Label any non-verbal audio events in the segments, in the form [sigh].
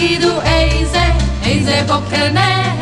ותגידו איזה, איזה בוקר נהדר.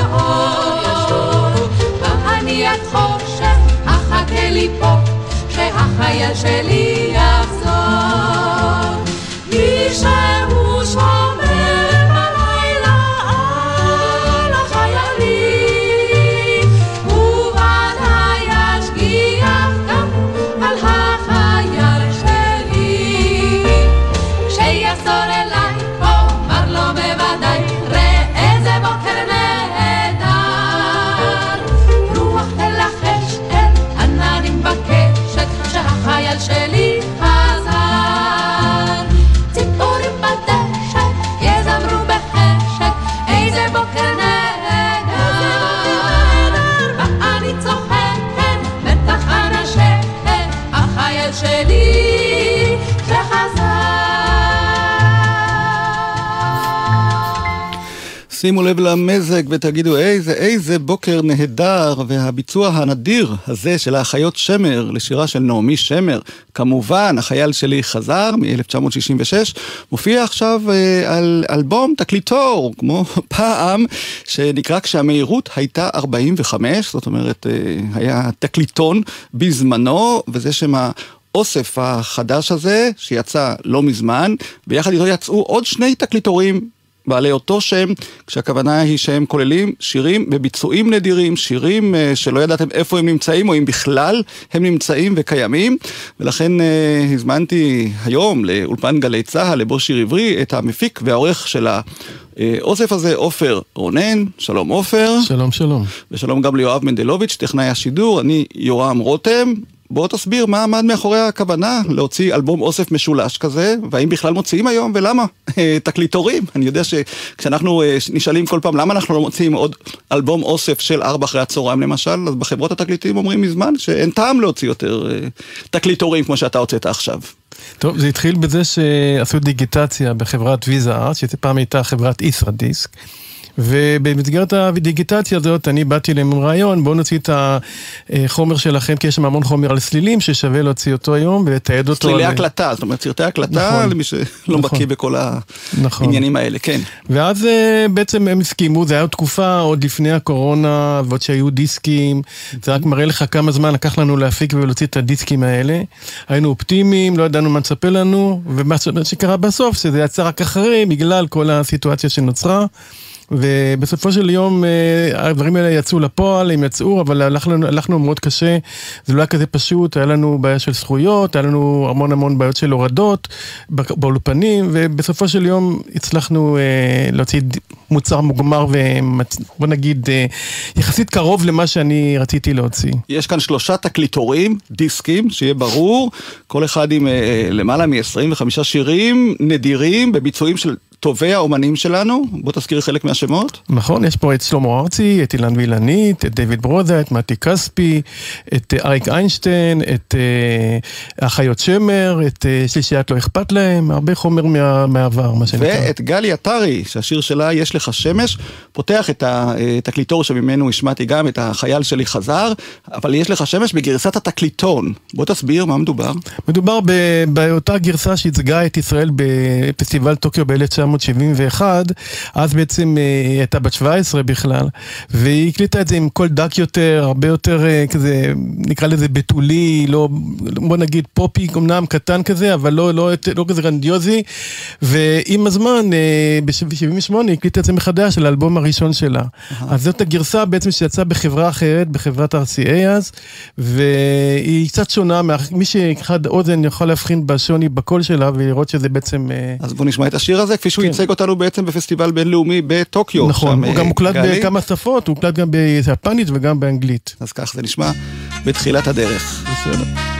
לבסיס עם האור. בהניית חושך, אחכה לי פה, שהחייל שלי יחזור. שימו לב למזג ותגידו איזה איזה בוקר נהדר והביצוע הנדיר הזה של האחיות שמר לשירה של נעמי שמר. כמובן החייל שלי חזר מ-1966 מופיע עכשיו אה, על אלבום תקליטור כמו [laughs] פעם שנקרא כשהמהירות הייתה 45 זאת אומרת אה, היה תקליטון בזמנו וזה שם האוסף החדש הזה שיצא לא מזמן ויחד איתו יצאו עוד שני תקליטורים בעלי אותו שם, כשהכוונה היא שהם כוללים שירים וביצועים נדירים, שירים אה, שלא ידעתם איפה הם נמצאים, או אם בכלל הם נמצאים וקיימים, ולכן אה, הזמנתי היום לאולפן גלי צה"ל, לבוא שיר עברי, את המפיק והעורך של האוסף הזה, עופר רונן, שלום עופר. שלום, שלום. ושלום גם ליואב מנדלוביץ', טכנאי השידור, אני יורם רותם. בוא תסביר מה עמד מאחורי הכוונה להוציא אלבום אוסף משולש כזה, והאם בכלל מוציאים היום ולמה? תקליטורים. אני יודע שכשאנחנו אה, נשאלים כל פעם למה אנחנו לא מוציאים עוד אלבום אוסף של ארבע אחרי הצהריים למשל, אז בחברות התקליטים אומרים מזמן שאין טעם להוציא יותר אה, תקליטורים כמו שאתה הוצאת עכשיו. טוב, זה התחיל בזה שעשו דיגיטציה בחברת ויזה ארט, שפעם הייתה חברת ישרדיסק. ובמסגרת הדיגיטציה הזאת אני באתי אליהם עם רעיון, בואו נוציא את החומר שלכם, כי יש שם המון חומר על סלילים ששווה להוציא אותו היום ולתעד אותו. סלילי על... הקלטה, זאת אומרת סרטי הקלטה, נכון. למי שלא נכון. בקיא בכל נכון. העניינים האלה, כן. ואז אה, בעצם הם הסכימו, זה היה תקופה עוד לפני הקורונה, ועוד שהיו דיסקים, זה רק מראה לך כמה זמן לקח לנו להפיק ולהוציא את הדיסקים האלה. היינו אופטימיים, לא ידענו מה מצפה לנו, ומה שקרה בסוף, שזה יצא רק אחרי, בגלל כל הסיטואציה שנוצרה. ובסופו של יום אה, הדברים האלה יצאו לפועל, הם יצאו, אבל הלכנו, הלכנו מאוד קשה, זה לא היה כזה פשוט, היה לנו בעיה של זכויות, היה לנו המון המון בעיות של הורדות באולפנים, ובסופו של יום הצלחנו אה, להוציא מוצר מוגמר ובוא נגיד אה, יחסית קרוב למה שאני רציתי להוציא. יש כאן שלושה תקליטורים, דיסקים, שיהיה ברור, כל אחד עם אה, למעלה מ-25 שירים נדירים בביצועים של טובי האומנים שלנו. בוא תזכיר חלק מהשמות. נכון, יש פה את שלמה ארצי, את אילן וילנית, את דיוויד ברוזה, את מתי כספי, את אה, אריק איינשטיין, את אה, החיות שמר, את אה, שלישיית לא אכפת להם, הרבה חומר מה, מהעבר, מה שנקרא. ואת גלי עטרי, שהשיר שלה "יש לך שמש", פותח את התקליטור שממנו השמעתי גם את החייל שלי חזר, אבל יש לך שמש בגרסת התקליטון. בוא תסביר מה מדובר. מדובר באותה גרסה שייצגה את ישראל בפסטיבל טוקיו ב-1971, אז בעצם היא הייתה בת 17 בכלל, והיא הקליטה את זה עם קול דק יותר, הרבה יותר אה, כזה, נקרא לזה בתולי, לא, בוא נגיד פופי, אמנם קטן כזה, אבל לא, לא, לא כזה גרנדיוזי, ועם הזמן, אה, ב-78 היא הקליטה את זה מחדש, על האלבום הראשון שלה. אז זאת הגרסה בעצם שיצאה בחברה אחרת, בחברת RCA אז, והיא קצת שונה, מי שחד אוזן יכול להבחין בשוני בקול שלה ולראות שזה בעצם... אה, אז בוא נשמע את השיר הזה, כפי שהוא כן. ייצג אותנו בעצם בפסטיבל בינלאומי בטוקיו. נכון, הוא גם מוקלט בכמה שפות, הוא הוקלט גם ביפנית וגם באנגלית. אז כך זה נשמע בתחילת הדרך. בסדר.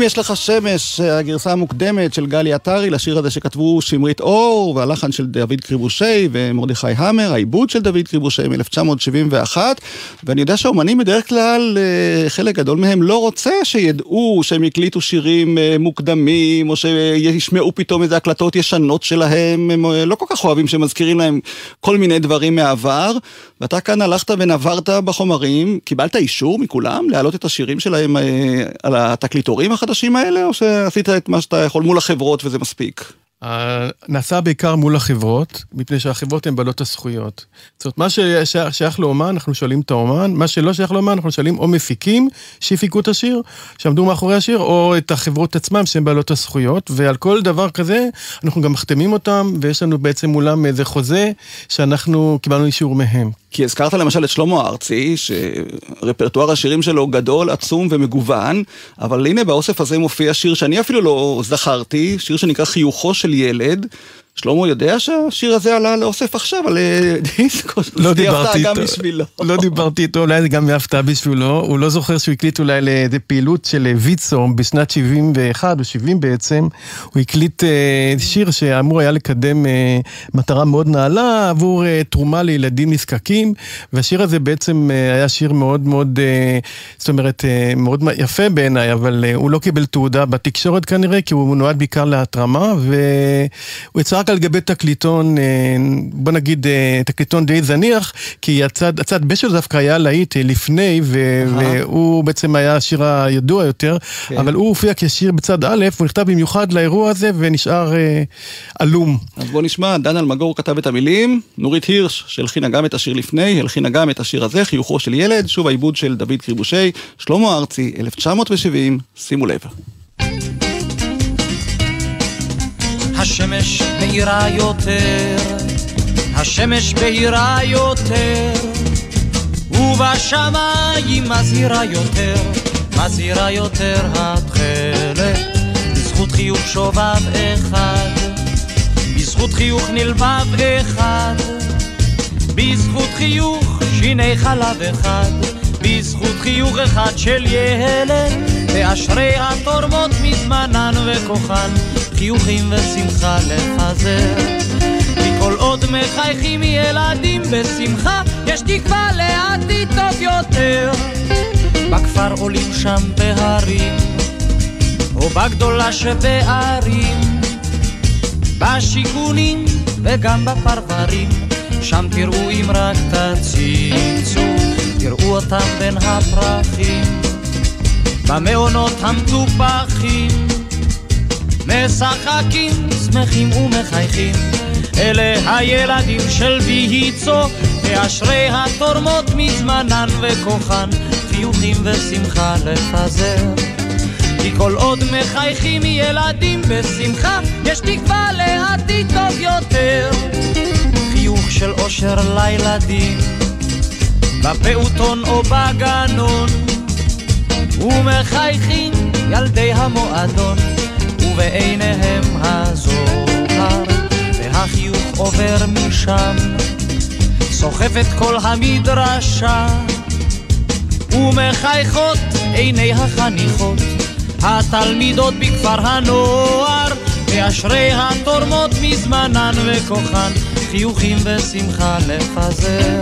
אם יש לך שמש, הגרסה המוקדמת של גלי עטרי לשיר הזה שכתבו שמרית אור, והלחן של דוד קריבושי ומרדכי המר, העיבוד של דוד קריבושי מ-1971, ואני יודע שהאומנים בדרך כלל, אה, חלק גדול מהם לא רוצה שידעו שהם הקליטו שירים אה, מוקדמים, או שישמעו פתאום איזה הקלטות ישנות שלהם, הם אה, לא כל כך אוהבים שמזכירים להם כל מיני דברים מהעבר, ואתה כאן הלכת ונברת בחומרים, קיבלת אישור מכולם להעלות את השירים שלהם על התקליטורים החדשים האלה, או שעשית את מה שאתה יכול מול החברות וזה מספיק? נעשה בעיקר מול החברות, מפני שהחברות הן בעלות הזכויות. זאת אומרת, מה ששייך לאומן, אנחנו שואלים את האומן, מה שלא שייך לאומן, אנחנו שואלים או מפיקים שהפיקו את השיר, שעמדו מאחורי השיר, או את החברות עצמם שהן בעלות הזכויות, ועל כל דבר כזה, אנחנו גם מחתימים אותם, ויש לנו בעצם מולם איזה חוזה, שאנחנו קיבלנו אישור מהם. כי הזכרת למשל את שלמה ארצי, שרפרטואר השירים שלו גדול, עצום ומגוון, אבל הנה באוסף הזה מופיע שיר שאני אפילו לא זכרתי, שיר שנקרא חיוכו של של ילד, שלמה יודע שהשיר הזה עלה לאוסף עכשיו על אה, [laughs] דיסקו, לא דיברתי איתו, גם בשבילו. לא דיברתי איתו, אולי זה גם מהפתעה בשבילו, הוא לא זוכר שהוא הקליט אולי לאיזה פעילות של אה, ויצו בשנת 71 או 70 בעצם, הוא הקליט אה, שיר שאמור היה לקדם מטרה מאוד נעלה עבור תרומה לילדים נזקקים, והשיר הזה בעצם היה שיר מאוד מאוד, זאת אומרת, מאוד יפה בעיניי, אבל הוא לא קיבל תעודה בתקשורת כנראה, כי הוא נועד בעיקר להתרמה, והוא יצא רק על גבי תקליטון, אה, בוא נגיד אה, תקליטון די זניח, כי הצד, הצד ב' שלו דווקא היה להיט אה, לפני, ו, והוא בעצם היה השיר הידוע יותר, כן. אבל הוא הופיע כשיר בצד א', הוא נכתב במיוחד לאירוע הזה ונשאר עלום. אז בוא נשמע, דן אלמגור כתב את המילים, נורית הירש שהלחינה גם את השיר לפני, הלחינה גם את השיר הזה, חיוכו של ילד, שוב העיבוד של דוד קריבושי, שלמה ארצי, 1970, שימו לב. השמש מאירה יותר, השמש בהירה יותר, ובשמיים מזהירה יותר, מזהירה יותר התכלת, בזכות חיוך שובב אחד, בזכות חיוך נלבב אחד, בזכות חיוך שיני חלב אחד, בזכות חיוך אחד של ילד, ואשרי התורמות מזמנן וכוחן, חיוכים ושמחה לפזר. כי כל עוד מחייכים ילדים בשמחה, יש תקווה לעתיד טוב יותר. בכפר עולים שם בהרים, או בגדולה שבערים, בשיכונים וגם בפרברים, שם תראו אם רק תציצו, תראו אותם בין הפרחים, במעונות המטופחים. משחקים, שמחים ומחייכים. אלה הילדים של ויצו, ואשרי התורמות מזמנן וכוחן, חיוכים ושמחה לפזר. כי כל עוד מחייכים ילדים בשמחה, יש תקווה לעתיד טוב יותר. חיוך של אושר לילדים, בפעוטון או בגנון, ומחייכים ילדי המועדון. ובעיניהם הזוהר, והחיוך עובר משם, סוחף את כל המדרשה, ומחייכות עיני החניכות, התלמידות בכפר הנוער, ואשרי התורמות מזמנן וכוחן, חיוכים ושמחה לפזר.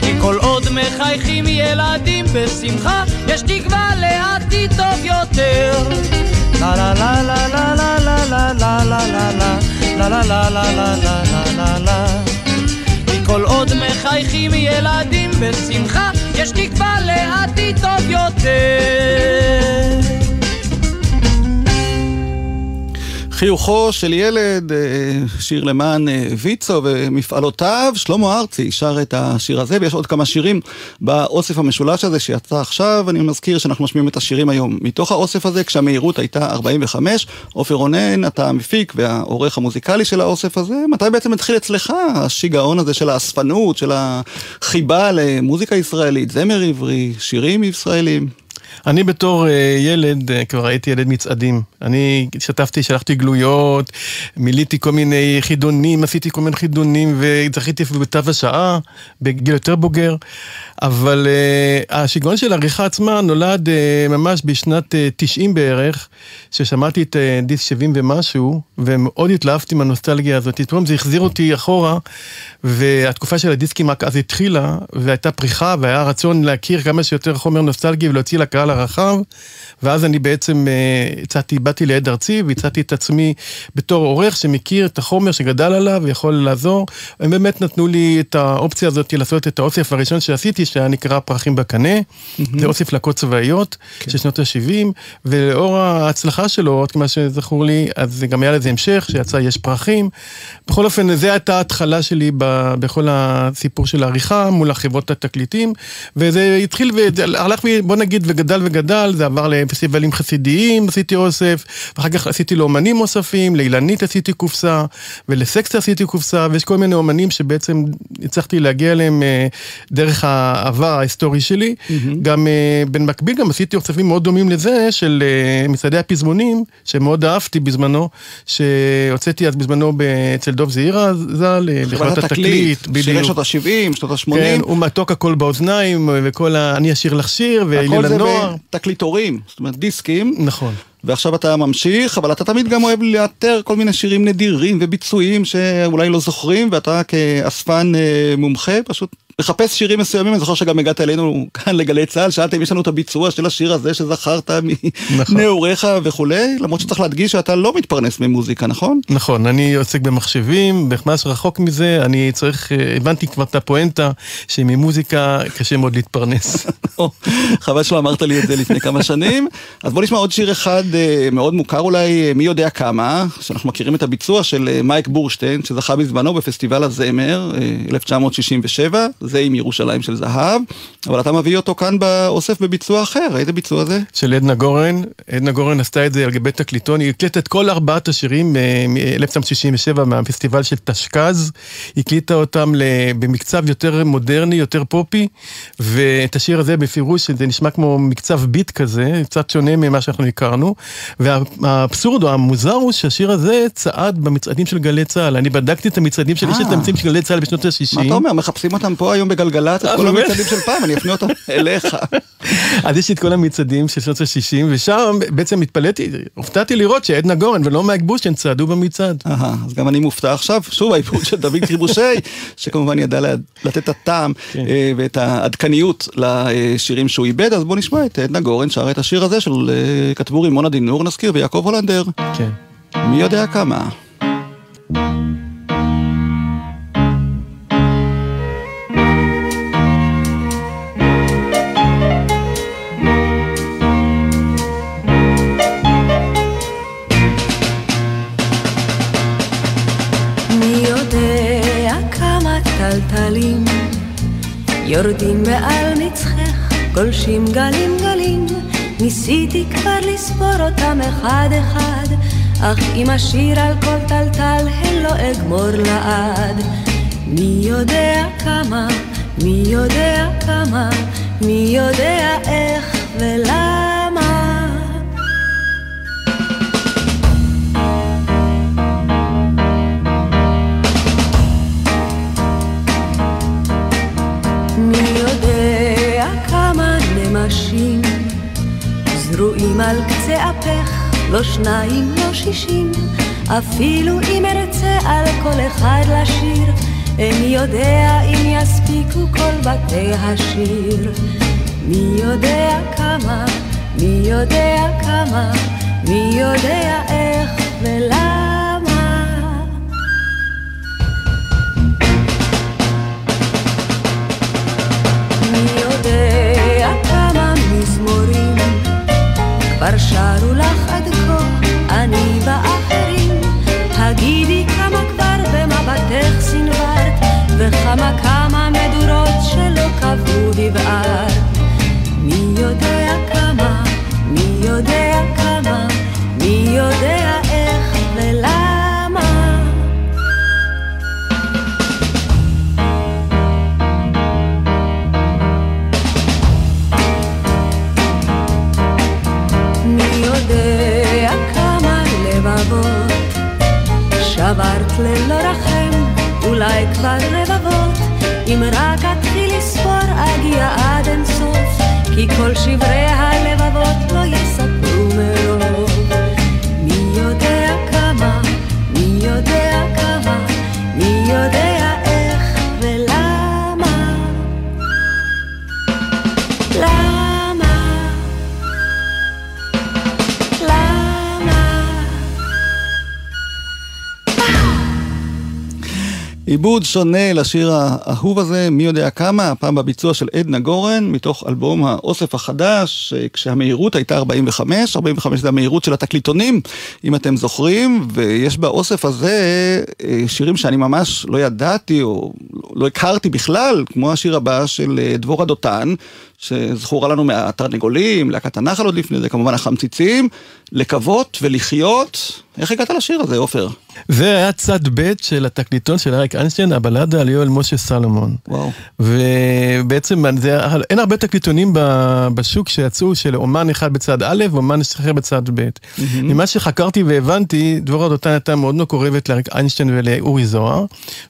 כי כל עוד מחייכים ילדים בשמחה, יש תקווה לעתיד טוב יותר. la la la la la la la la la la la כי כל עוד מחייכים ילדים בשמחה, יש תקווה לעתיד טוב יותר. חיוכו של ילד, אה, שיר למען אה, ויצו ומפעלותיו, שלמה ארצי שר את השיר הזה, ויש עוד כמה שירים באוסף המשולש הזה שיצא עכשיו, אני מזכיר שאנחנו משמיעים את השירים היום מתוך האוסף הזה, כשהמהירות הייתה 45, עופר רונן, אתה המפיק והעורך המוזיקלי של האוסף הזה, מתי בעצם התחיל אצלך השיגעון הזה של האספנות, של החיבה למוזיקה ישראלית, זמר עברי, שירים ישראלים? אני בתור uh, ילד, uh, כבר הייתי ילד מצעדים. אני השתתפתי, שלחתי גלויות, מילאתי כל מיני חידונים, עשיתי כל מיני חידונים, וזכיתי אפילו בתו השעה, בגיל יותר בוגר. אבל uh, השיגעון של העריכה עצמה נולד uh, ממש בשנת uh, 90 בערך, ששמעתי את uh, דיסק 70 ומשהו, ומאוד התלהבתי מהנוסטלגיה הזאת. פתאום זה החזיר אותי אחורה, והתקופה של הדיסקים רק אז התחילה, והייתה פריחה, והיה רצון להכיר כמה שיותר חומר נוסטלגי ולהוציא לקהל. הרחב, ואז אני בעצם אה, הצעתי, באתי לעד ארצי והצעתי את עצמי בתור עורך שמכיר את החומר שגדל עליו ויכול לעזור. הם באמת נתנו לי את האופציה הזאת לעשות את האוסף הראשון שעשיתי, שהיה נקרא פרחים בקנה. זה אוסף להקות צבאיות של שנות ה-70, ולאור ההצלחה שלו, עוד כמה שזכור לי, אז גם היה לזה המשך, שיצא יש פרחים. בכל אופן, זו הייתה ההתחלה שלי ב- בכל הסיפור של העריכה מול החברות התקליטים, וזה התחיל, והלך, בוא נגיד, וגדל וגדל, זה עבר לפסטיבלים חסידיים, עשיתי אוסף, ואחר כך עשיתי לאומנים נוספים, לאילנית עשיתי קופסה, ולסקס עשיתי קופסה, ויש כל מיני אומנים שבעצם הצלחתי להגיע אליהם אה, דרך העבר ההיסטורי שלי. גם אה, במקביל גם עשיתי אוספים מאוד דומים לזה, של אה, מצעדי הפזמונים, שמאוד אהבתי בזמנו, שהוצאתי אז בזמנו אצל דוב זעירה ז"ל, אה, חברת התקליט, שירי שנות ה-70, שנות ה-80. כן, ומתוק הכל באוזניים, וכל ה... אני אשיר לך שיר, הכל ואילן זה הנוער. בתקליטורים, זאת אומרת דיסקים. נכון. ועכשיו אתה ממשיך, אבל אתה תמיד גם אוהב לאתר כל מיני שירים נדירים וביצועים שאולי לא זוכרים, ואתה כאספן אה, מומחה פשוט מחפש שירים מסוימים, אני זוכר שגם הגעת אלינו כאן לגלי צה"ל, שאלתם, יש לנו את הביצוע של השיר הזה שזכרת נכון. מנעוריך וכולי, למרות שצריך להדגיש שאתה לא מתפרנס ממוזיקה, נכון? נכון, אני עוסק במחשבים, ממש רחוק מזה, אני צריך, אה, הבנתי כבר את הפואנטה, שממוזיקה קשה מאוד להתפרנס. [laughs] חבל שלא אמרת לי את זה לפני כמה שנים. אז בוא נשמע עוד שיר אחד אה, מאוד מוכר אולי, אה, מי יודע כמה, שאנחנו מכירים את הביצוע של מייק בורשטיין, שזכה בזמנו בפסטיבל הזמר, אה, 1967, זה עם ירושלים של זהב, אבל אתה מביא אותו כאן באוסף בביצוע אחר, איזה ביצוע זה? של עדנה גורן, עדנה גורן עשתה את זה על גבי תקליטון, היא הקליטה את כל ארבעת השירים מ-1967 מהפסטיבל של תשכ"ז, הקליטה אותם במקצב יותר מודרני, יותר פופי, ואת השיר הזה בפירוש, זה נשמע כמו מקצב ביט כזה, קצת שונה ממה שאנחנו הכרנו, והאבסורד או המוזר הוא שהשיר הזה צעד במצעדים של גלי צה"ל, אני בדקתי את המצעדים של, יש את אה. המצעדים של גלי צה"ל בשנות ה-60. מה אתה אומר, מחפשים אותם פה היום בגלגלצ, את אה, כל? המצעדים של פעם, אני אפנה אותם [laughs] אליך. [laughs] אז יש לי את כל המצעדים של שנות ה-60, ושם בעצם התפלאתי, הופתעתי לראות שעדנה גורן ולא מייק בושטיין צעדו במצעד. אז גם אני מופתע עכשיו, שוב העיבוד של דוד קריבושי, [laughs] שכמובן ידע לתת את הטעם כן. אה, ואת העדכניות לשירים שהוא איבד, אז בוא נשמע את עדנה גורן שרה את השיר הזה של אה, כתבו רימון עדינור, נזכיר, ויעקב הולנדר, כן. מי יודע כמה. מי יורדים מעל מצחך, גולשים גלים גלים. ניסיתי כבר לספור אותם אחד אחד, אך אם אשיר על כל טלטל, הן לא אגמור לעד. מי יודע כמה, מי יודע כמה, מי יודע איך ולמה. זרועים על קצה אפך, לא שניים, לא שישים, אפילו אם ארצה על כל אחד לשיר, איני יודע אם יספיקו כל בתי השיר. מי יודע כמה, מי יודע כמה, מי יודע איך ולמה. כבר כי כל שברי עיבוד שונה לשיר האהוב הזה, מי יודע כמה, הפעם בביצוע של עדנה גורן, מתוך אלבום האוסף החדש, כשהמהירות הייתה 45, 45 זה המהירות של התקליטונים, אם אתם זוכרים, ויש באוסף הזה אה, שירים שאני ממש לא ידעתי או לא הכרתי בכלל, כמו השיר הבא של אה, דבורה דותן, שזכורה לנו מהתרנגולים, להקת הנחל עוד לפני זה, כמובן החמציצים, לקוות ולחיות. איך הגעת לשיר הזה, עופר? זה היה צד ב' של התקליטון של אריק איינשטיין, הבלדה על יואל משה סלומון. וואו. ובעצם זה, אין הרבה תקליטונים בשוק שיצאו של אומן אחד בצד א' ואומן אחר בצד ב'. Mm-hmm. ממה שחקרתי והבנתי, דבורה דותן הייתה מאוד מקורבת לאריק איינשטיין ולאורי זוהר,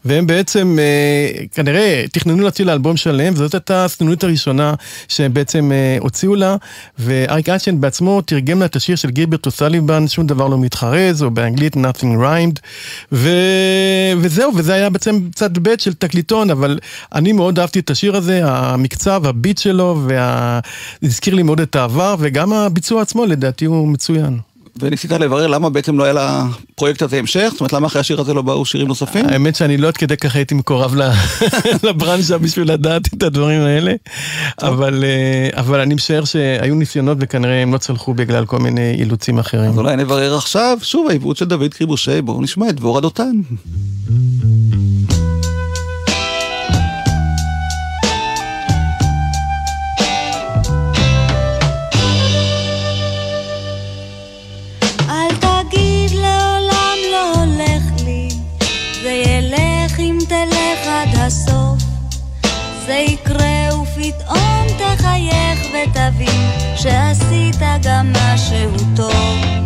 והם בעצם אה, כנראה תכננו להוציא לאלבום שלם, וזאת הייתה הסנונית הראשונה שהם בעצם אה, הוציאו לה, ואריק איינשטיין בעצמו תרגם לה את השיר של גירברט אוסליבן, שום דבר לא מתחרז, או באנגלית nothing rhymed, ו... וזהו, וזה היה בעצם צד ב' של תקליטון, אבל אני מאוד אהבתי את השיר הזה, המקצב, הביט שלו, וה... הזכיר לי מאוד את העבר, וגם הביצוע עצמו לדעתי הוא מצוין. וניסית לברר למה בעצם לא היה לפרויקט הזה המשך? זאת אומרת, למה אחרי השיר הזה לא באו שירים נוספים? האמת שאני לא עד כדי כך הייתי מקורב [laughs] לברנז'ה בשביל לדעת את הדברים האלה, אבל, אה, אבל אני משער שהיו ניסיונות וכנראה הם לא צלחו בגלל כל מיני אילוצים אחרים. אז אולי נברר עכשיו, שוב העיוות של דוד קריבושי, בואו נשמע את דבורה דותן. גם משהו טוב.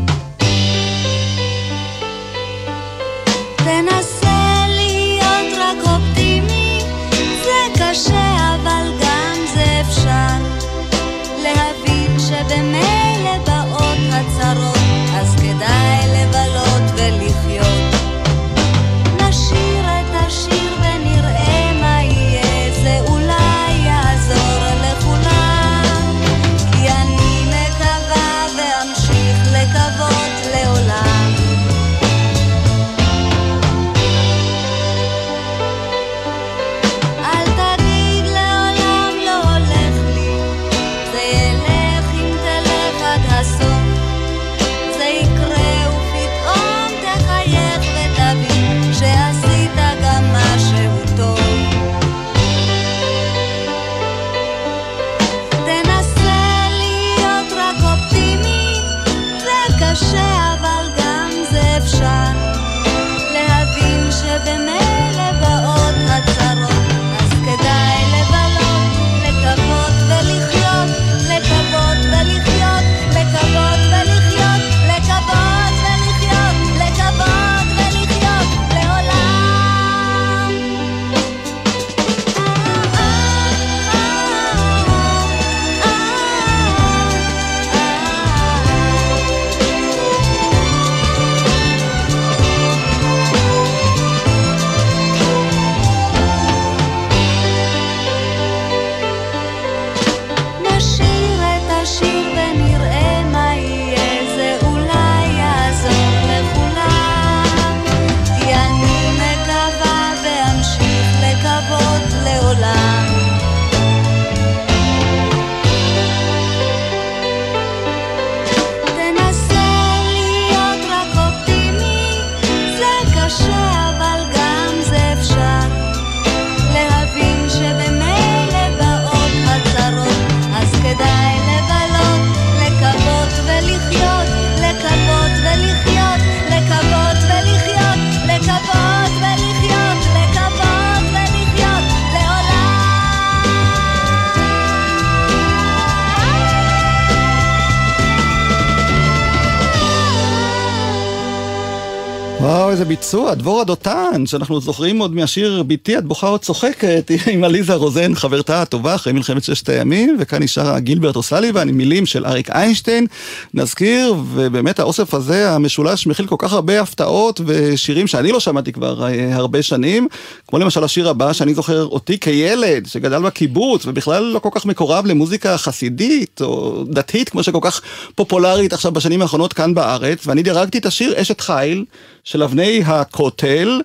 דבורה דותן, שאנחנו זוכרים עוד מהשיר "בתי את בוכה או צוחקת" [laughs] עם עליזה רוזן, חברתה הטובה אחרי מלחמת ששת הימים, וכאן נשאר גילברט אוסליבן עם מילים של אריק איינשטיין. נזכיר, ובאמת האוסף הזה, המשולש, מכיל כל כך הרבה הפתעות ושירים שאני לא שמעתי כבר אה, הרבה שנים, כמו למשל השיר הבא, שאני זוכר אותי כילד, שגדל בקיבוץ, ובכלל לא כל כך מקורב למוזיקה חסידית או דתית, כמו שכל כך פופולרית עכשיו בשנים האחרונות כאן בארץ, ואני דירגתי את השיר אשת חיל. של אבני הכותל,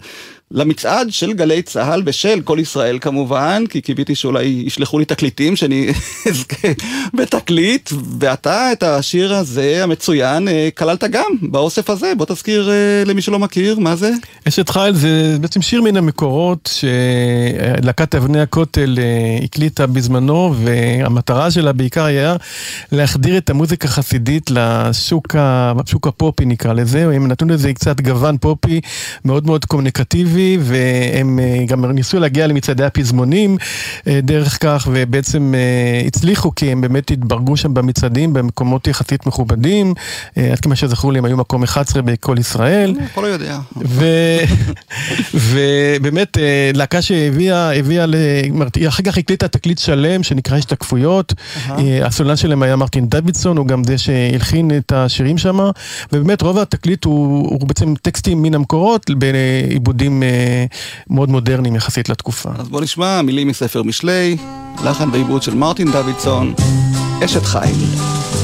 למצעד של גלי צה"ל ושל כל ישראל כמובן, כי קיוויתי שאולי ישלחו לי תקליטים שאני [laughs] אזכה בתקליט, ואתה את השיר הזה המצוין אה, כללת גם באוסף הזה, בוא תזכיר אה, למי שלא מכיר, מה זה? אשת חיל זה בעצם שיר מן המקורות שלהקת אבני הכותל אה, הקליטה בזמנו, והמטרה שלה בעיקר היה להחדיר את המוזיקה החסידית לשוק הפופי נקרא לזה, הם נתנו לזה קצת גוון פופי מאוד מאוד קומוניקטיבי. אביב, והם אה, גם ניסו להגיע למצעדי הפזמונים אה, דרך כך, ובעצם אה, הצליחו כי הם באמת התברגו שם במצעדים במקומות יחסית מכובדים, עד כמה שזכור לי הם היו מקום 11 בכל ישראל. אני כבר לא יודע. [laughs] ובאמת להקה שהביאה, הביאה, היא אחר כך הקליטה תקליט שלם שנקרא השתקפויות, הסולן שלהם היה מרטין דוידסון, הוא גם זה שהלחין את השירים שם, ובאמת רוב התקליט הוא, הוא בעצם טקסטים מן המקורות בעיבודים מאוד מודרניים יחסית לתקופה. אז בוא נשמע מילים מספר משלי, לחן ועיבוד של מרטין דוידסון, אשת חיל.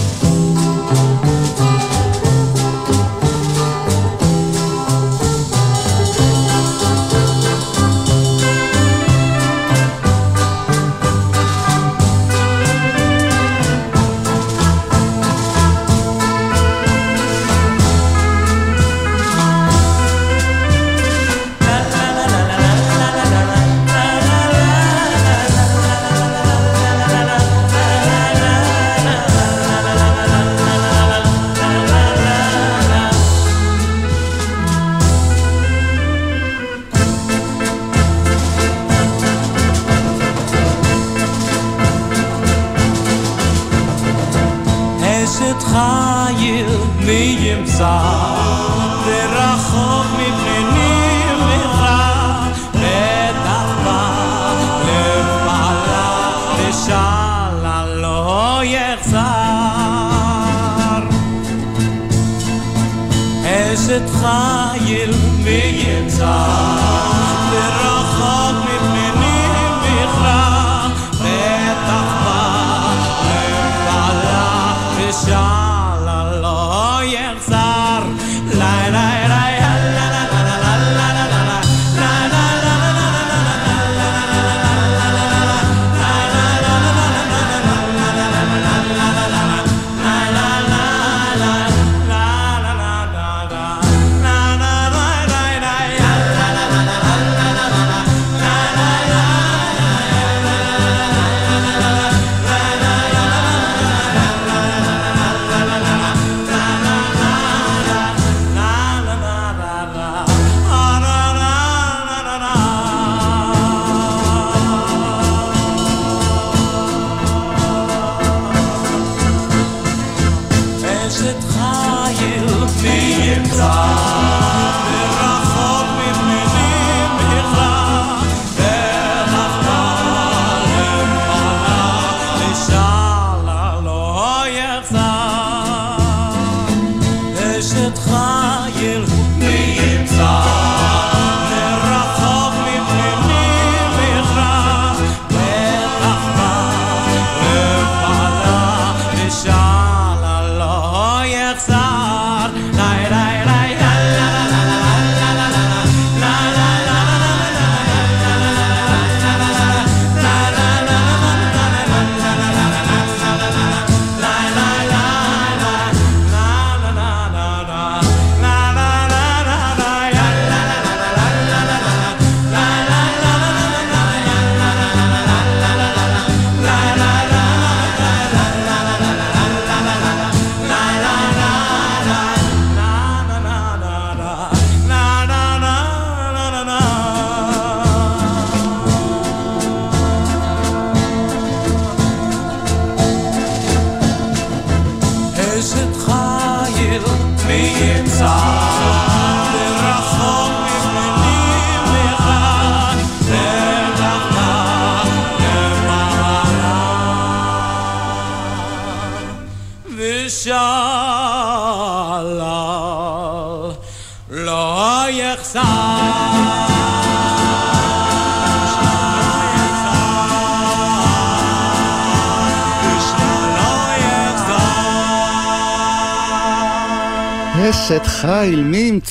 אשת חיל מי ימצא ורחוק מפני מרע ודחפה לב בעלה ושאלה לא יחזר. אשת חיל מי ימצא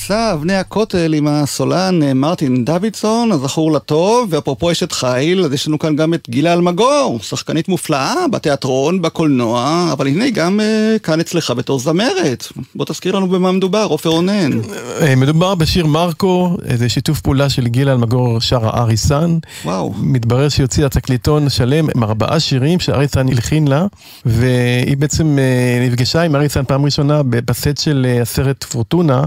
חיל, אבני הכותל עם הסולן אה, מרטין דוידסון, הזכור לטוב, ואפרופו אשת חיל, אז יש לנו כאן גם את גילה אלמגור, שחקנית מופלאה בתיאטרון, בקולנוע, אבל הנה גם uh, כאן אצלך בתור זמרת. בוא תזכיר לנו במה מדובר, עופר רונן. אה, מדובר בשיר מרקו, זה שיתוף פעולה של גילה אלמגור שרה ארי סאן. וואו. מתברר שהיא הוציאה תקליטון שלם עם ארבעה שירים שארי סאן הלחין לה, והיא בעצם נפגשה עם ארי סאן פעם ראשונה בסט של הסרט פורטונה,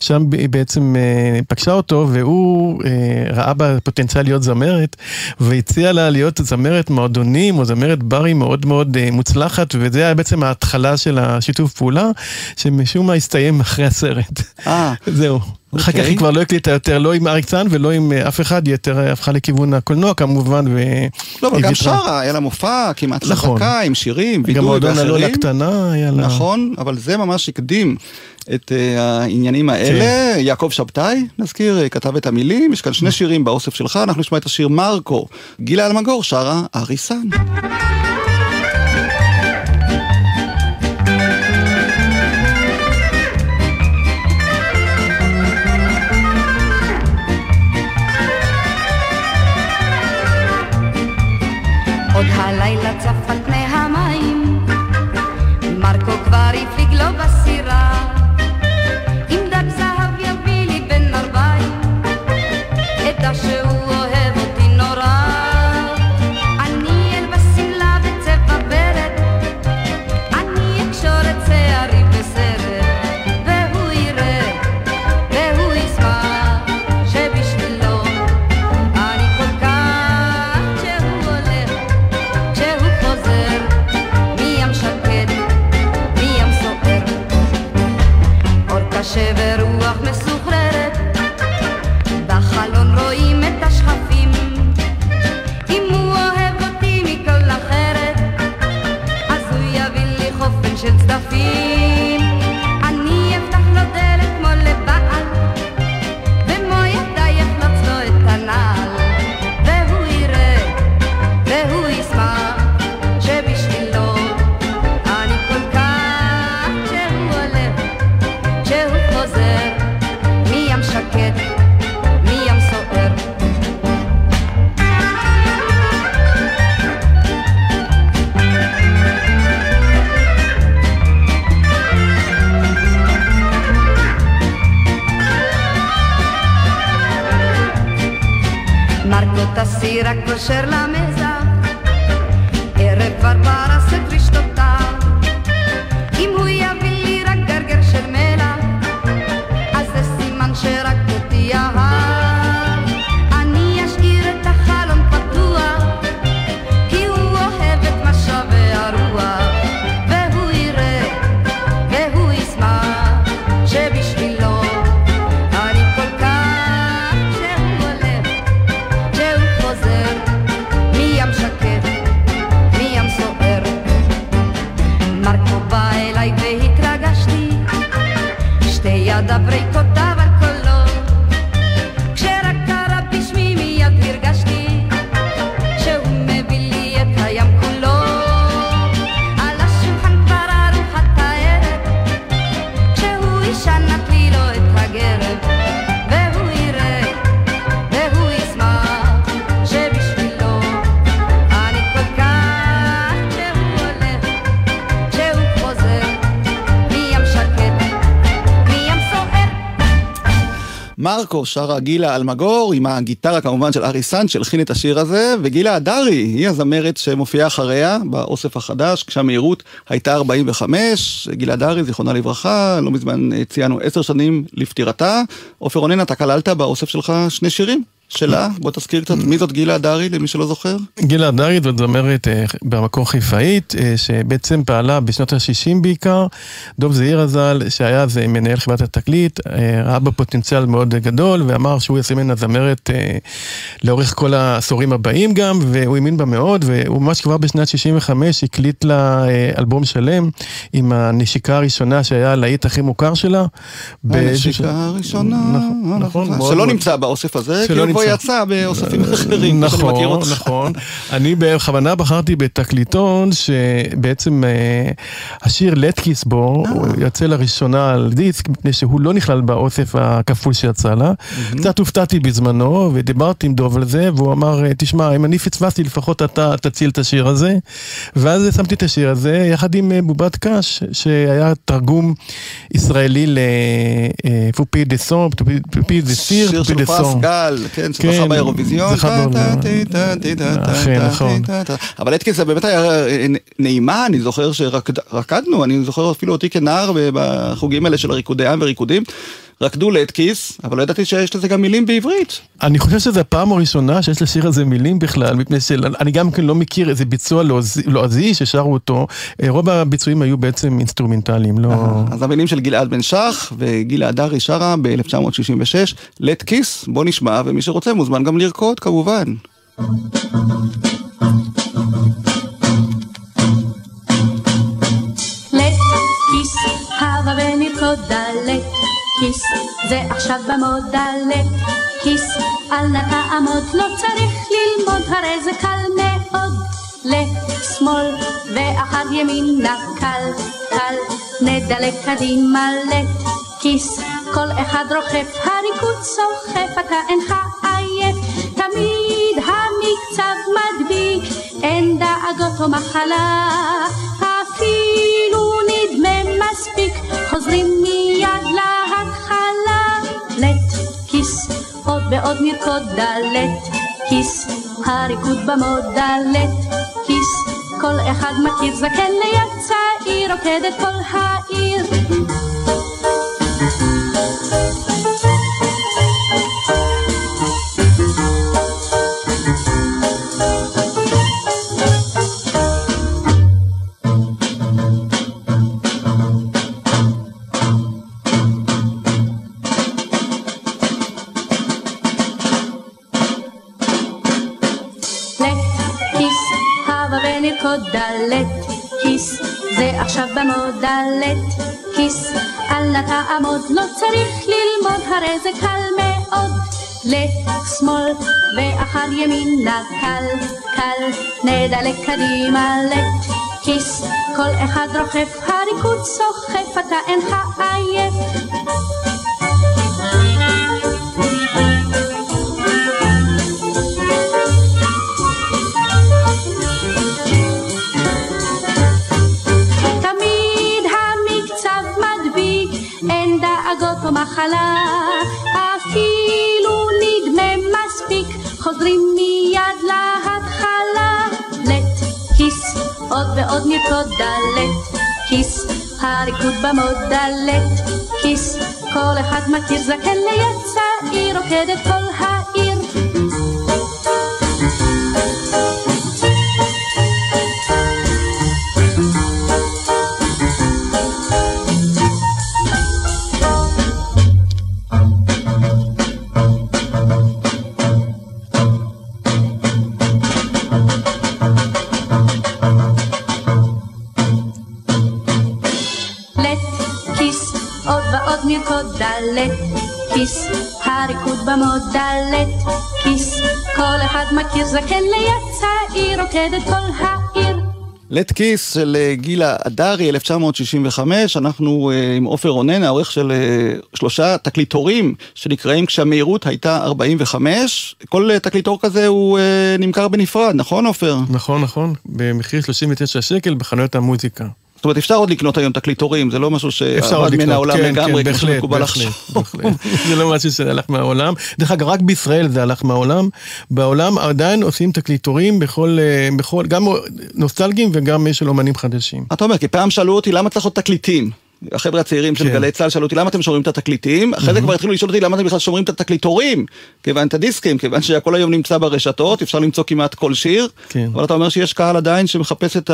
שם היא בעצם אה, פגשה אותו והוא אה, ראה בה פוטנציאל להיות זמרת, והציע לה להיות זמרת מועדונים או זמרת ברי מאוד מאוד אה, מוצלחת, וזה היה בעצם ההתחלה של השיתוף פעולה, שמשום מה הסתיים אחרי הסרט. אה. [laughs] זהו. אחר כך אוקיי. היא כבר לא הקליטה יותר, לא עם אריק צאן ולא עם אף אחד, היא יותר הפכה לכיוון הקולנוע כמובן, ו... לא, אבל גם. שרה, היה לה מופע כמעט נכון. חזקה, עם שירים, גם וידוי מועדון ואחרים. הלולה קטנה היה לה... נכון, אבל זה ממש הקדים את uh, העניינים האלה. כן. יעקב שבתאי, נזכיר, אה, כתב את המילים, יש כאן שני שירים באוסף שלך, אנחנו נשמע את השיר מרקו. גילה אלמגור שרה אריסן. מרקו שרה גילה אלמגור, עם הגיטרה כמובן של ארי סאן שהלחין את השיר הזה, וגילה הדרי היא הזמרת שמופיעה אחריה באוסף החדש, כשהמהירות הייתה 45, גילה הדרי, זיכרונה לברכה, לא מזמן אה, ציינו עשר שנים לפטירתה. עופר רונן, אתה כללת באוסף שלך שני שירים שלה, בוא תזכיר קצת מי זאת גילה הדרי למי שלא זוכר. גילה הדרית זאת זמרת אה, במקור חיפאית, אה, שבעצם פעלה בשנות ה-60 בעיקר. דוב זעיר הז"ל, שהיה אז אה, מנהל חברת התקליט, אה, ראה בה פוטנציאל מאוד גדול, ואמר שהוא יעשה ממנה זמרת לאורך כל העשורים הבאים גם, והוא האמין בה מאוד, והוא ממש כבר בשנת 65 הקליט לה אלבום שלם עם הנשיקה הראשונה שהיה הלהיט הכי מוכר שלה. הנשיקה הראשונה, נכון, נכון, שלא. נמצא באוסף הזה, שלא נמצא. יצא באוספים אחרים, כמו שאני מכיר נכון. נכון. אני בכוונה בחרתי בתקליטון שבעצם אה, השיר Letkiss בו, אה. הוא יוצא לראשונה על דיסק, מפני שהוא לא נכלל באוסף הכפול שיצא לה. קצת הופתעתי בזמנו, ודיברתי עם דוב על זה, והוא אמר, אה, תשמע, אם אני פספסתי, לפחות אתה תציל את השיר הזה. ואז שמתי את השיר הזה, יחד עם אה, בובת קש, שהיה תרגום ישראלי ל Poupée de son, poupée de cire, שיר פופי של France Gall, כן, כן, שזכה באירוויזיון. אבל Letkiss זה באמת היה אה, נעימה, אני זוכר שרקדנו, אני זוכר אפילו אותי כנער בחוגים האלה של ריקודי עם וריקודים. רקדו ל Letkiss, אבל לא ידעתי שיש לזה גם מילים בעברית. אני חושב שזו הפעם הראשונה שיש לשיר הזה מילים בכלל, מפני שאני גם כן לא מכיר איזה ביצוע לועזי- לועזי ששרו אותו. אה, רוב הביצועים היו בעצם אינסטרומנטליים, לא... אז המילים של גלעד בן שח וגילה הדרי שרה ב-1966, Letkiss, בוא נשמע, ומי שרוצה מוזמן גם לרקוד כמובן. לט כיס, הבה ונרקוד דלת כיס, זה עכשיו במודה כיס, אל נא תעמוד, לא צריך ללמוד, הרי זה קל מאוד. לשמאל ואחר ימינה, קל, קל, נדלק קדימה לט כיס, כל אחד רוכב, הריקוד סוחף, אתה אינך עייף, תמיד המקצב מדביק, אין דאגות או מחלה, ועוד נרקוד דלת כיס, הריקוד במודה לט כיס, כל אחד מכיר זקן ליד צעיר, רוקדת כל העיר. לשמאל ואחר ימינה, קל, קל, נדלק קדימה לט כיס, כל אחד רוכב, הריקוד סוחף, אתה אינך עייף. עוד נרקוד דלת כיס, הריקוד במודה לט כיס, כל אחד מכיר זקן ליד צעיר, רוקדת כל העיר. 400 דלת כיס, כל אחד מכיר זקן ליד צעיר, רוקדת כל העיר. לט כיס של אה, גילה אדרי, 1965, אנחנו אה, עם עופר רונן, העורך של אה, שלושה תקליטורים שנקראים כשהמהירות הייתה 45. כל תקליטור כזה הוא נמכר בנפרד, נכון עופר? נכון, נכון, במחיר 39 שקל בחנויות המוזיקה. אומרת, אפשר עוד לקנות היום תקליטורים, זה לא משהו שעבד מן העולם כן, לגמרי, כמו שמקובל. בהחלט. [laughs] זה לא משהו שהלך מהעולם. דרך אגב, רק בישראל זה הלך מהעולם. בעולם עדיין עושים תקליטורים בכל, אה, בכל, גם נוסטלגיים וגם של אומנים חדשים. אתה אומר, כי פעם שאלו אותי למה צריך עוד תקליטים. החבר'ה הצעירים של כן. גלי צה"ל שאלו אותי למה אתם שומרים את התקליטים, אחרי זה כבר התחילו לשאול אותי למה אתם בכלל שומרים את התקליטורים, כיוון את הדיסקים, כיוון שהכל היום נמצא ברשתות, אפשר למצוא כמעט כל שיר, כן. אבל אתה אומר שיש קהל עדיין שמחפש את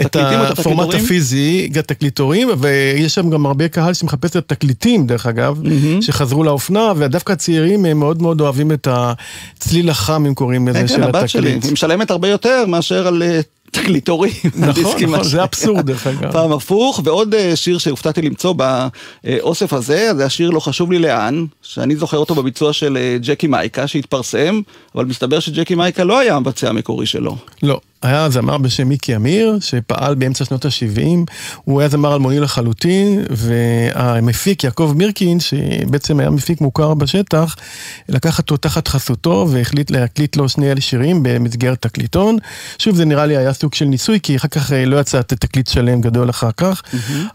את התקליטים, את הפורמט התקליטורים. הפיזי, את התקליטורים, ויש שם גם הרבה קהל שמחפש את התקליטים, דרך אגב, שחזרו לאופנה, ודווקא הצעירים הם מאוד מאוד אוהבים את הצליל החם, אם קוראים לזה, כן, של כן, התקליט. היא משלמת הרבה יותר מאשר על אה, תקליטורים. נכון, נכון, זה. אבסורד דרך אגב. פעם הפוך, ועוד אה, שיר שהופתעתי למצוא באוסף הזה, זה השיר לא חשוב לי לאן, שאני זוכר אותו בביצוע של אה, ג'קי מייקה שהתפרסם, אבל מסתבר שג'קי מייקה לא היה המבצע המקורי שלו. לא, היה זמר בשם מיקי אמיר, שפעל באמצע שנות ה-70, הוא היה זמר אלמוני לחלוטין, והמפיק יעקב מירקין, שבעצם היה מפיק מוכר בשטח, לקח אותו תחת חסותו והחליט להקליט לו שני אלה שירים במסגרת תקליטון. שוב, זה נראה לי היה סוג של ניסוי, כי אחר כך אה, לא יצא תקליט שלם גדול אחר כך.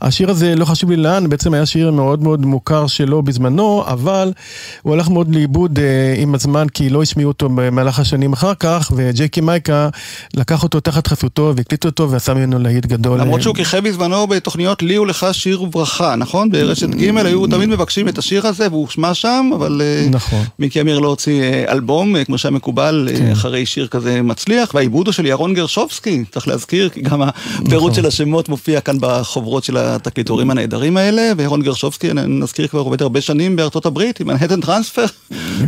השיר הזה, לא חשוב לי לאן, בעצם היה שיר מאוד מאוד מוכר שלו בזמנו, אבל הוא הלך מאוד לאיבוד אה, עם הזמן, כי לא השמיעו אותו במהלך השנים אחר כך, וג'קי מייקה לקח אותו תחת חסותו והקליט אותו ועשה ממנו להיט גדול. למרות שהוא כיכב בזמנו בתוכניות לי ולך שיר וברכה, נכון? ברשת ג' היו תמיד מבקשים את השיר הזה והוא הושמע שם, אבל אה, נכון. מיקי אמיר לא הוציא אה, אלבום, אה, כמו שהיה מקובל, כן. אחרי שיר כזה מצליח, והעיבוד הוא של ירון גרשובסקי, צריך להזכיר, כי גם הפירוט נכון. של השמות מופיע כאן בחוברות של התקליטורים הנהדרים האלה, וירון גרשובסקי, נזכיר כבר עובד הרבה שנים בארצות הברית, עם מנהטן [laughs] טרנספר,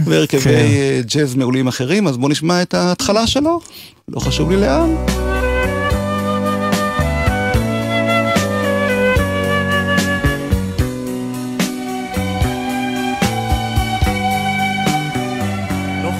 והרכבי כן. ג'אז מעולים אחרים, אז בואו נשמע את ההתחלה שלו, לא חשוב לי לאן. לא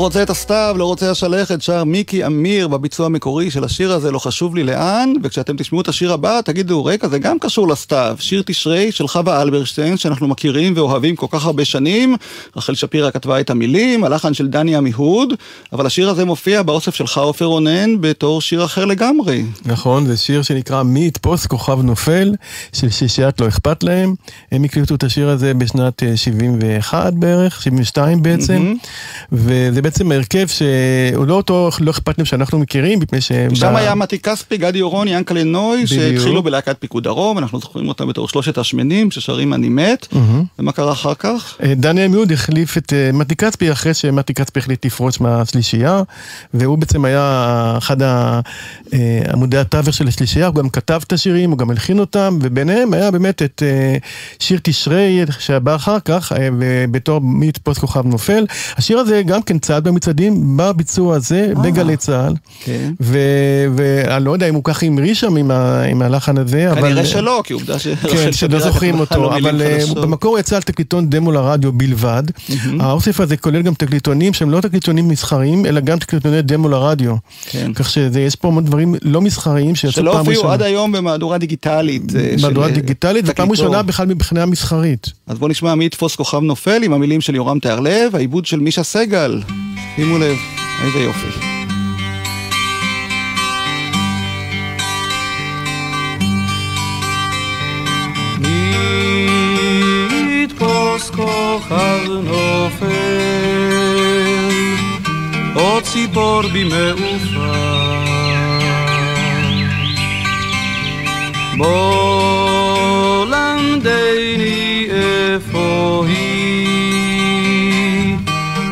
רוצה את הסתיו, לא רוצה השלכת, שר מיקי אמיר בביצוע המקורי של השיר הזה, לא חשוב לי לאן, וכשאתם תשמעו את השיר הבא, תגידו, רגע, זה גם קשור לסתיו. שיר תשרי של חווה אלברשטיין, שאנחנו מכירים ואוהבים כל כך הרבה שנים. רחל שפירא כתבה את המילים, הלחן של דני עמיהוד, אבל השיר הזה מופיע באוסף שלך, עופר רונן, בתור שיר אחר לגמרי. נכון, זה שיר שנקרא מי יתפוס כוכב נופל, של שישיית לא אכפת להם. הם הקליטו את השיר הזה בשנת אה, 71 בערך, 72 בעצם, וזה בעצם הרכב שהוא לא אותו לא אכפת להם שאנחנו מכירים, מפני שהם... שם היה מתי כספי, גדי אורון, ינקלה נוי. שהתחילו בלהקת פיקוד דרום, אנחנו זוכרים אותם בתור שלושת השמנים ששרים אני מת, ומה קרה אחר כך? אה, דני עמיהוד החליף את אה, מתי כספי אחרי שמתי כספי החליט לפרוש מהשלישייה, והוא בעצם היה אחד אה, עמודי התווך של השלישייה, הוא גם כתב את השירים, הוא גם הלחין אותם, וביניהם היה באמת את שיר תשרי שבא אחר כך, בתור מי יתפוס כוכב נופל. השיר הזה גם כן צ- צעד במצעדים בביצוע הזה, אה. בגלי צה"ל. כן. ו- ואני לא יודע אם הוא כך המריא שם עם, ה- עם הלחן הזה, אבל... כנראה שלא, כי עובדה שרחל כן, [laughs] שלא זוכרים לו אותו, מילים אבל אה. במקור יצא על תקליטון דמו לרדיו בלבד. האוסף הזה כולל גם תקליטונים שהם לא תקליטונים מסחריים, אלא גם תקליטוני דמו לרדיו. כן. כך שיש פה המון דברים לא מסחריים שיצאו שלא פעם הופיעו ראשונה. עד היום במהדורה דיגיטלית. אה, של, מהדורה אה, דיגיטלית, ופעם. ראשונה בכלל מבחינה מסחרית. אז בוא נשמע מי יתפוס כוכב נופל עם המילים של יורם תיארלב, העיבוד של מישה סגל. שימו לב, איזה יופי. נתפוס כוכב נופל, או ציפור במעופה. בוא למדני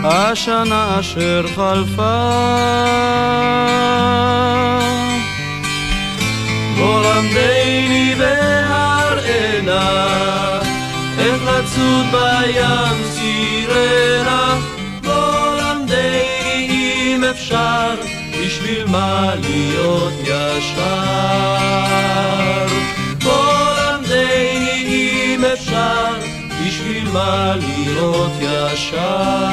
השנה אשר חלפה. בוא והראנה איך לצוד בים סירנה בוא אם אפשר בשביל מה להיות ישר מה להיות ישר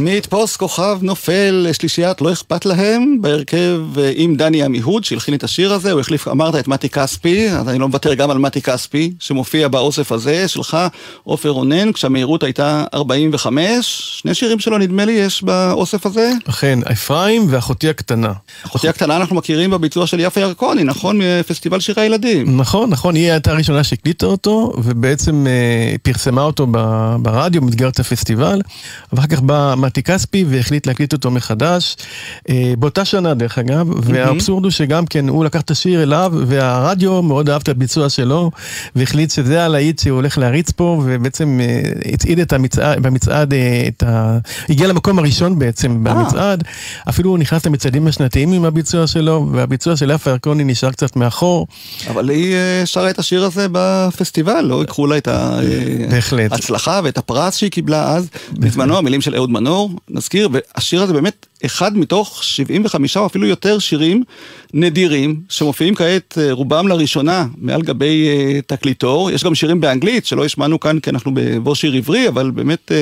מי יתפוס כוכב נופל שלישיית לא אכפת להם, בהרכב אה, עם דני עמיהוד שהלחין את השיר הזה, הוא החליף, אמרת את מתי כספי, אז אני לא מוותר גם על מתי כספי, שמופיע באוסף הזה שלך, עופר רונן, כשהמהירות הייתה 45, שני שירים שלו נדמה לי יש באוסף הזה. אכן, אפרים ואחותי הקטנה. אחותי הקטנה אנחנו מכירים בביצוע של יפה ירקוני, נכון? מפסטיבל שירי הילדים. נכון, נכון, היא הייתה הראשונה שהקליטה אותו, ובעצם אה, פרסמה אותו ברדיו במסגרת הפסטיבל, ואחר כך בא מתי כספי והחליט להקליט אותו מחדש, אה, באותה שנה דרך אגב, והאבסורד הוא שגם כן הוא לקח את השיר אליו, והרדיו מאוד אהב את הביצוע שלו, והחליט שזה הלהיט שהוא הולך להריץ פה, ובעצם אה, הצעיד את המצעד, במצעד, אה, את ה... הגיע למקום הראשון בעצם במצעד, אפילו הוא נכנס למצעדים השנתיים עם הביצוע שלו, והביצוע של יפה ירקוני נשאר קצת מאחור. אבל היא שרה את השיר הזה בפסטיבל, לא ייקחו לה את. ההצלחה ואת הפרס שהיא קיבלה אז, בזמנו המילים של אהוד מנור, נזכיר, והשיר הזה באמת אחד מתוך 75 או אפילו יותר שירים נדירים, שמופיעים כעת אה, רובם לראשונה מעל גבי אה, תקליטור, יש גם שירים באנגלית שלא השמענו כאן כי אנחנו בבוא שיר עברי, אבל באמת אה,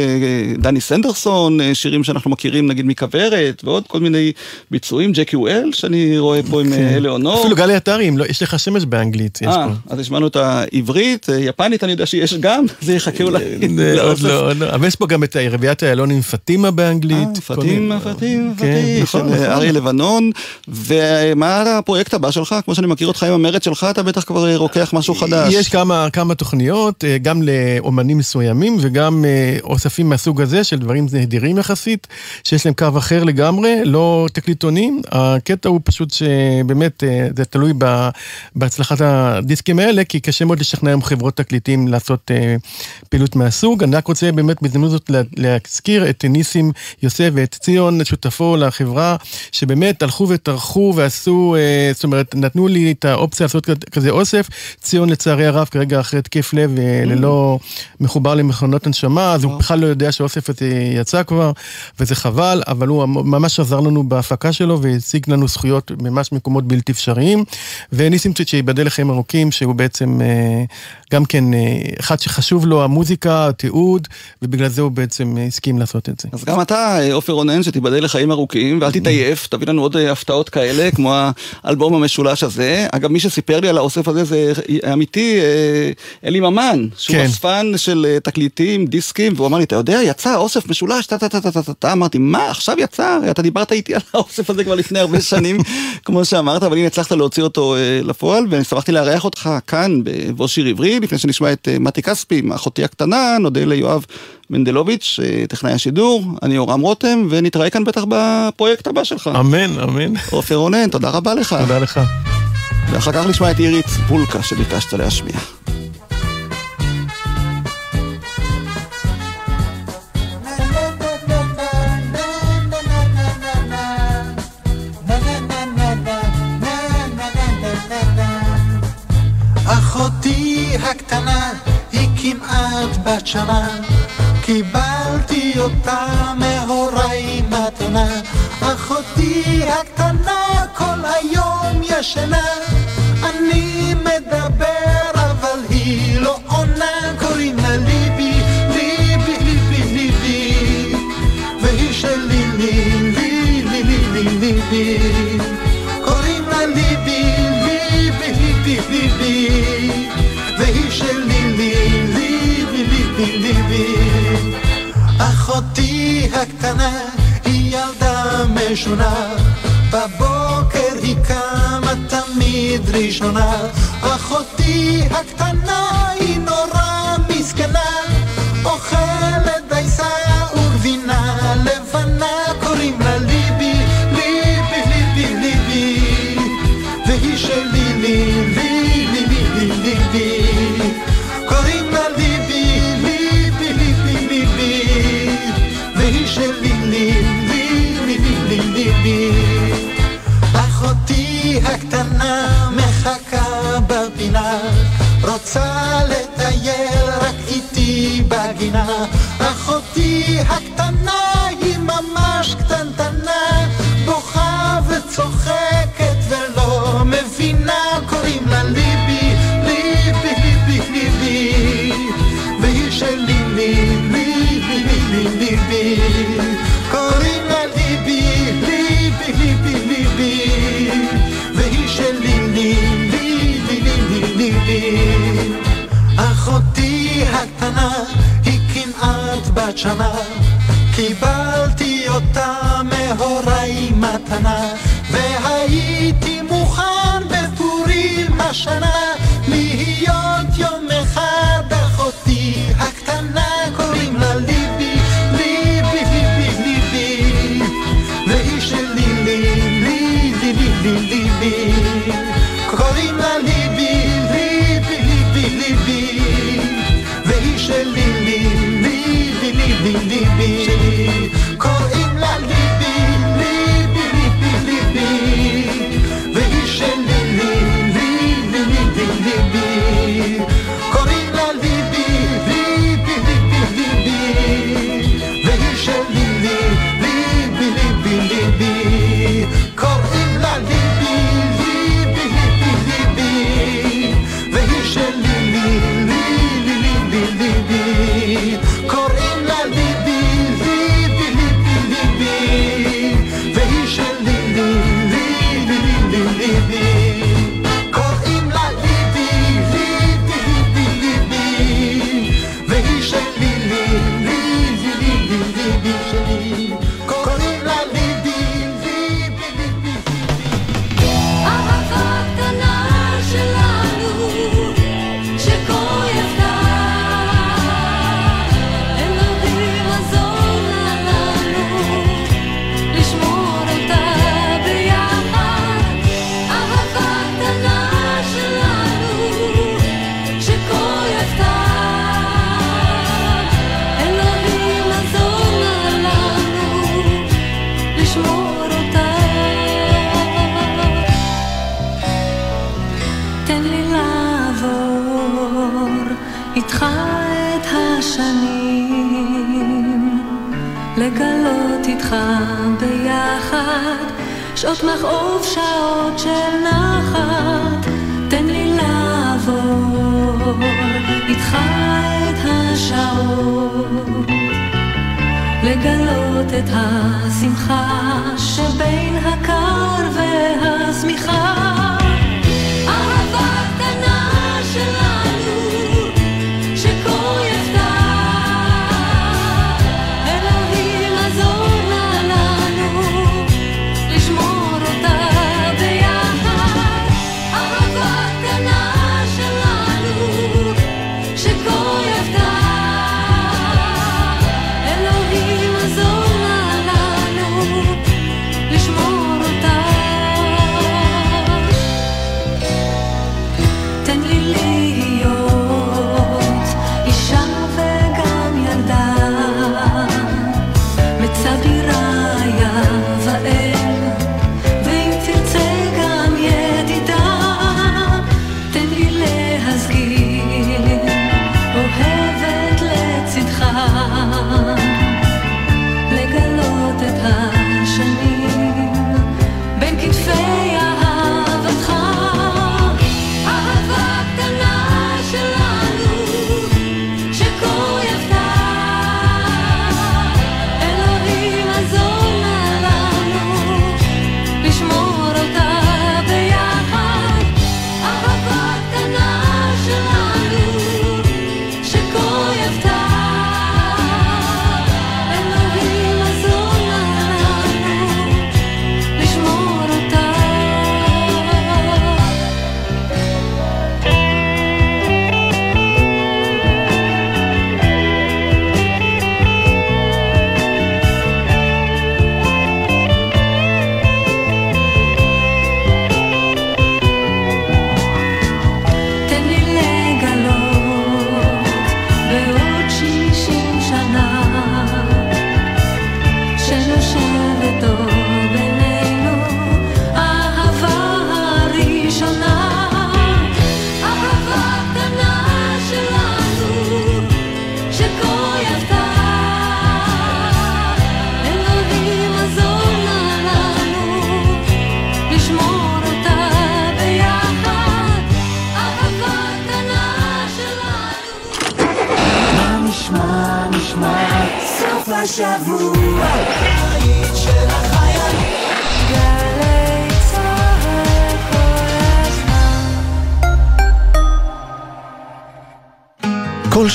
דני סנדרסון, אה, שירים שאנחנו מכירים נגיד מכוורת, ועוד כל מיני ביצועים, ג'קי וול שאני רואה פה עם אה, אלאונור. כן. אפילו גלי עטרי, לא- יש לך שמש באנגלית, אה. אז השמענו את העברית, אה, יפנית אני יודע שיש גם, [laughs] זה יחכה אולי. עוד לא, עוד לא. אבל יש פה גם את רביעיית איילון עם פטימה באנגלית. אה, פטימה, פטימה, כן, פטימה, נכון, של נכון. אריה לבנון. ומה הפרויקט הבא שלך? כמו שאני מכיר אותך עם המרד שלך, אתה בטח כבר אה, רוקח משהו חדש. יש כמה, תוכניות, אה, גם לאומנים מסוימים וגם אה, אוספים מהסוג הזה של דברים נדירים יחסית, שיש להם קו אחר לגמרי, לא תקליטונים. הקטע הוא פשוט שבאמת אה, זה תלוי בהצלחת הדיסקים האלה, כי קשה מאוד לשכנע היום חברות תקליטים לעשות אה, פעילות מהסוג. אני רק רוצה באמת בהזדמנות זאת לה- להזכיר את ניסים יוסף ואת ציון, שותפו לחברה, שבאמת הלכו וטרחו ועשו, אה, זאת אומרת, נתנו לי את האופציה לעשות כזה אוסף. ציון לצערי הרב כרגע אחרי התקף לב וללא מחובר למכונות הנשמה, אז הוא בכלל לא יודע שהאוסף הזה יצא כבר, וזה חבל, אבל הוא ממש עזר לנו בהפקה שלו והשיג לנו זכויות ממש מקומות בלתי אפשריים. וניסים שייבדל לחיים ארוכים, שהוא בעצם אה, גם כן אה, אחד שחשוב לו המוזיקה, התיעוד, ובגלל זה הוא בעצם אה, הסכים לעשות את זה. אז גם אתה, אה, עופר רונן, שתיבדל לחיים ארוכים, ואל תתעייף, תביא לנו עוד אה, הפתעות כאלה, כמו האלבום המשולש הזה. אגב, מי שסיפר לי על האוסף הזה זה אמיתי, אה, אלי ממן, שהוא כן. אספן של תקליטים, דיסקים, והוא אמר לי, אתה יודע, יצא אוסף משולש, טה טה טה טה טה טה אמרתי, מה, עכשיו יצא? אתה דיברת איתי על האוסף הזה כבר לפני הרבה שנים, [laughs] כמו שאמרת, אבל הנה הצלחת להוציא אותו לפועל, ושמחתי לארח אותך כאן בבוא שיר עברי, לפני שנשמע את מתי כספי, אחותי הקטנה, נודה ליואב מנדלוביץ', אה, טכנאי השידור, אני אורם רותם, ונתראה כאן בטח בפרויקט הבא שלך. אמן, אמן. עופר רונן, תודה רבה לך. תודה לך. ואחר כך נשמע את אירית פולקה שביקשת להשמיע. אחותי הקטנה היא כמעט בת שנה קיבלתי אותה מהוריי מתנה אחותי הקטנה כל היום ישנה אחותי הקטנה היא ילדה משונה. בבוקר היא קמה תמיד ראשונה. אחותי הקטנה היא נורא מסכנה אוכלת רוצה לטייל רק איתי בגינה. אחותי הקטנה היא ממש קטנטנה בוכה וצוחקת שנה, קיבלתי אותה מהוריי מתנה, והייתי מוכן בפורים השנה. shake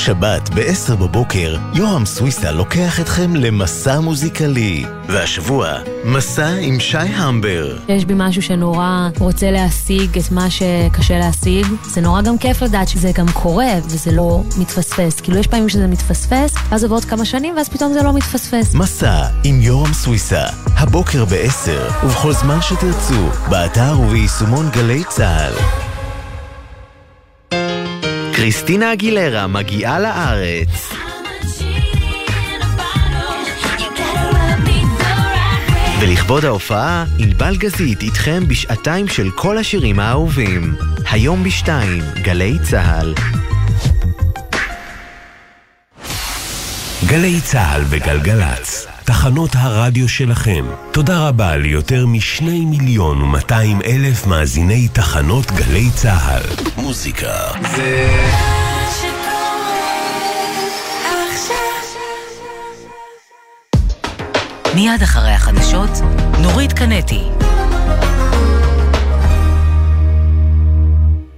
שבת ב-10 בבוקר, יורם סוויסה לוקח אתכם למסע מוזיקלי. והשבוע, מסע עם שי המבר. יש בי משהו שנורא רוצה להשיג את מה שקשה להשיג. זה נורא גם כיף לדעת שזה גם קורה, וזה לא מתפספס. כאילו, יש פעמים שזה מתפספס, ואז עוברות כמה שנים, ואז פתאום זה לא מתפספס. מסע עם יורם סוויסה, הבוקר ב-10, ובכל זמן שתרצו, באתר וביישומון גלי צה"ל. קריסטינה אגילרה מגיעה לארץ. ולכבוד ההופעה, ענבל גזית איתכם בשעתיים של כל השירים האהובים. היום בשתיים, גלי צה"ל. גלי צה"ל וגלגלצ, תחנות הרדיו שלכם. תודה רבה ליותר משני מיליון ומאתיים אלף מאזיני תחנות גלי צה"ל. מוזיקה זה... מיד אחרי החדשות, נורית קנטי.